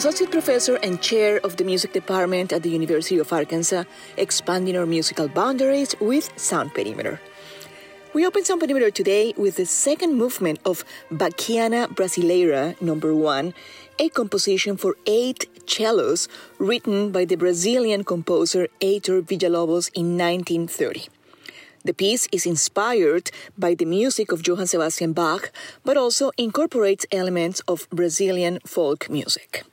Associate Professor and Chair of the Music Department at the University of Arkansas, expanding our musical boundaries with Sound Perimeter. We open Sound Perimeter today with the second movement of Bachiana Brasileira number 1, a composition for eight cellos written by the Brazilian composer Heitor Villa-Lobos in 1930. The piece is inspired by the music of Johann Sebastian Bach, but also incorporates elements of Brazilian folk music.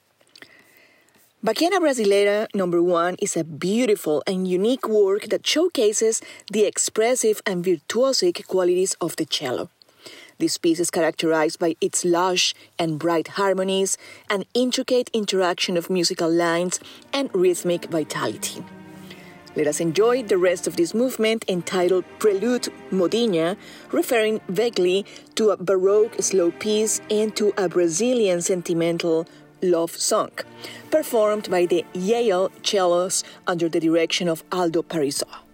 Bachiana Brasileira number 1 is a beautiful and unique work that showcases the expressive and virtuosic qualities of the cello. This piece is characterized by its lush and bright harmonies, and intricate interaction of musical lines, and rhythmic vitality. Let us enjoy the rest of this movement entitled Prelude Modinha, referring vaguely to a Baroque slow piece and to a Brazilian sentimental love song, performed by the Yale cellos under the direction of Aldo Parisot.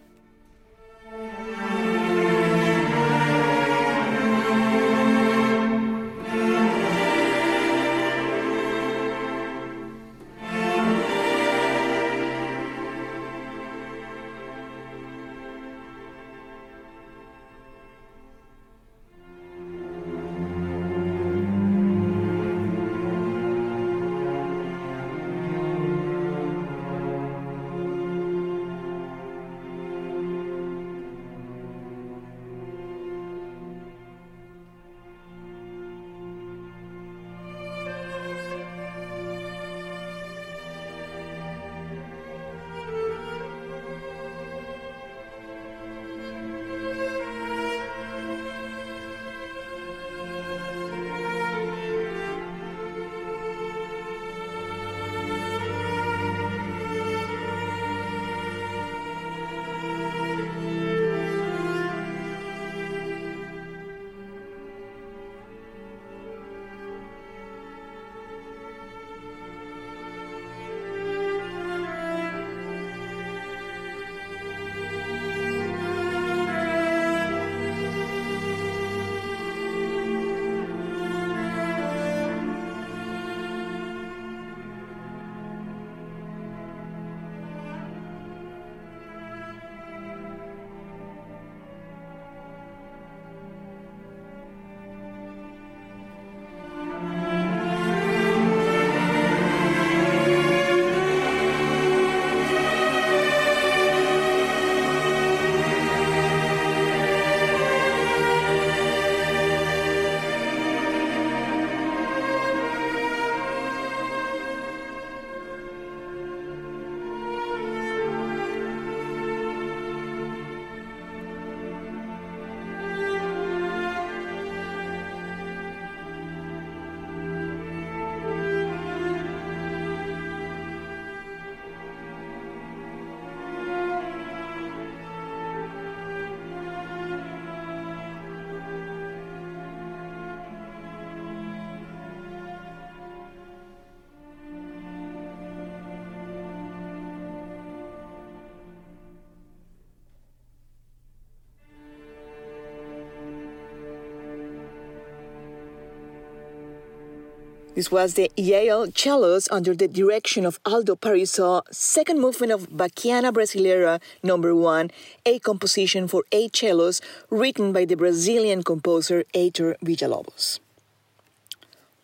This was the Yale cellos under the direction of Aldo Parisot, second movement of Bachiana Brasileira number 1, a composition for eight cellos written by the Brazilian composer Heitor Villa-Lobos.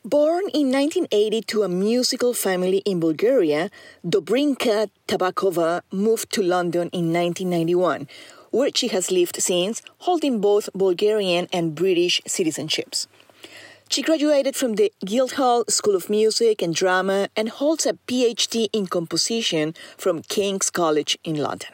Born in 1980 to a musical family in Bulgaria, Dobrinka Tabakova moved to London in 1991, where she has lived since, holding both Bulgarian and British citizenships. She graduated from the Guildhall School of Music and Drama and holds a PhD in composition from King's College in London.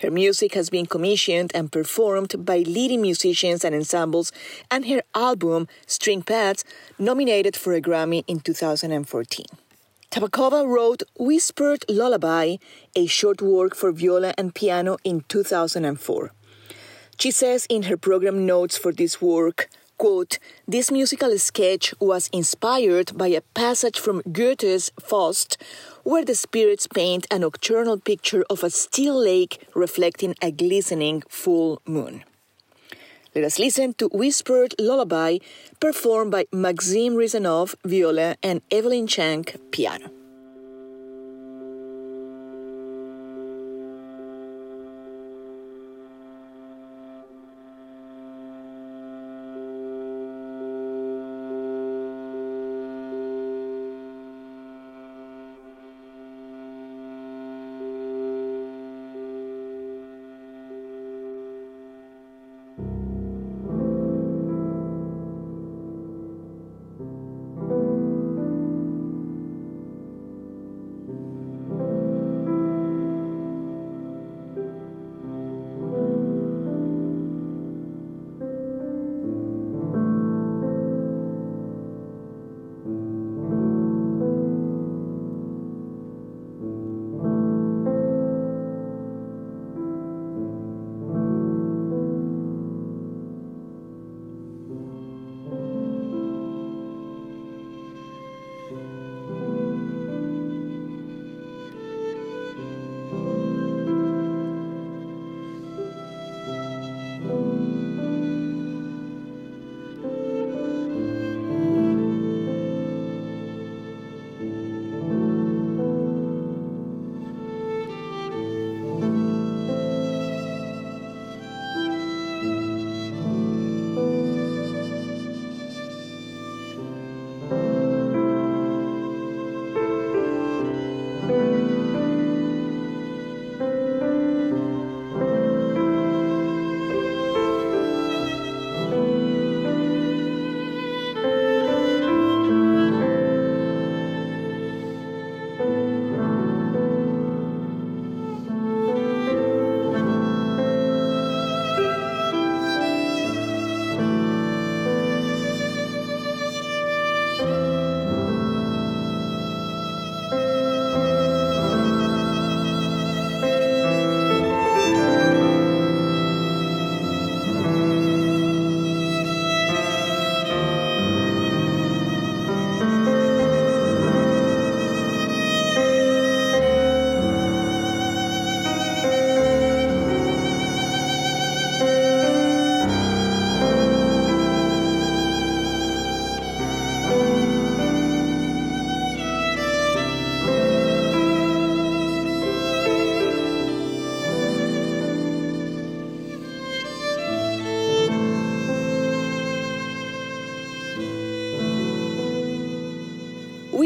Her music has been commissioned and performed by leading musicians and ensembles, and her album, String Paths, nominated for a Grammy in 2014. Tabakova wrote Whispered Lullaby, a short work for viola and piano, in 2004. She says in her program notes for this work, Quote, this musical sketch was inspired by a passage from Goethe's Faust, where the spirits paint a nocturnal picture of a still lake reflecting a glistening full moon. Let us listen to Whispered Lullaby, performed by Maxim Rysanov, viola, and Evelyn Chang, piano.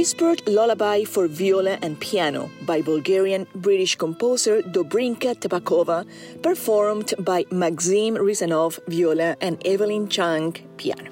Whispered Lullaby for Viola and Piano by Bulgarian British composer Dobrinka Tabakova, performed by Maxim Rysanov, viola, and Evelyn Chang, piano.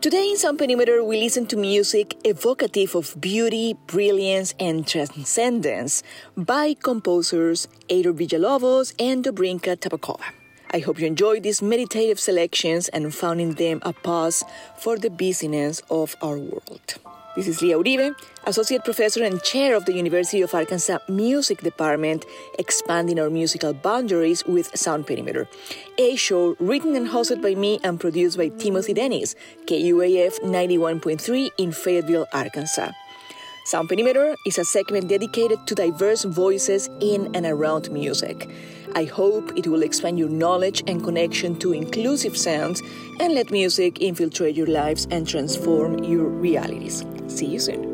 Today in Sound Perimeter, we listen to music evocative of beauty, brilliance, and transcendence by composers Heitor Villalobos and Dobrinka Tabakova. I hope you enjoyed these meditative selections and found in them a pause for the busyness of our world. This is Lia Uribe, Associate Professor and Chair of the University of Arkansas Music Department, expanding our musical boundaries with Sound Perimeter. A show written and hosted by me and produced by Timothy Dennis, KUAF 91.3 in Fayetteville, Arkansas. Sound Perimeter is a segment dedicated to diverse voices in and around music. I hope it will expand your knowledge and connection to inclusive sounds and let music infiltrate your lives and transform your realities. See you soon.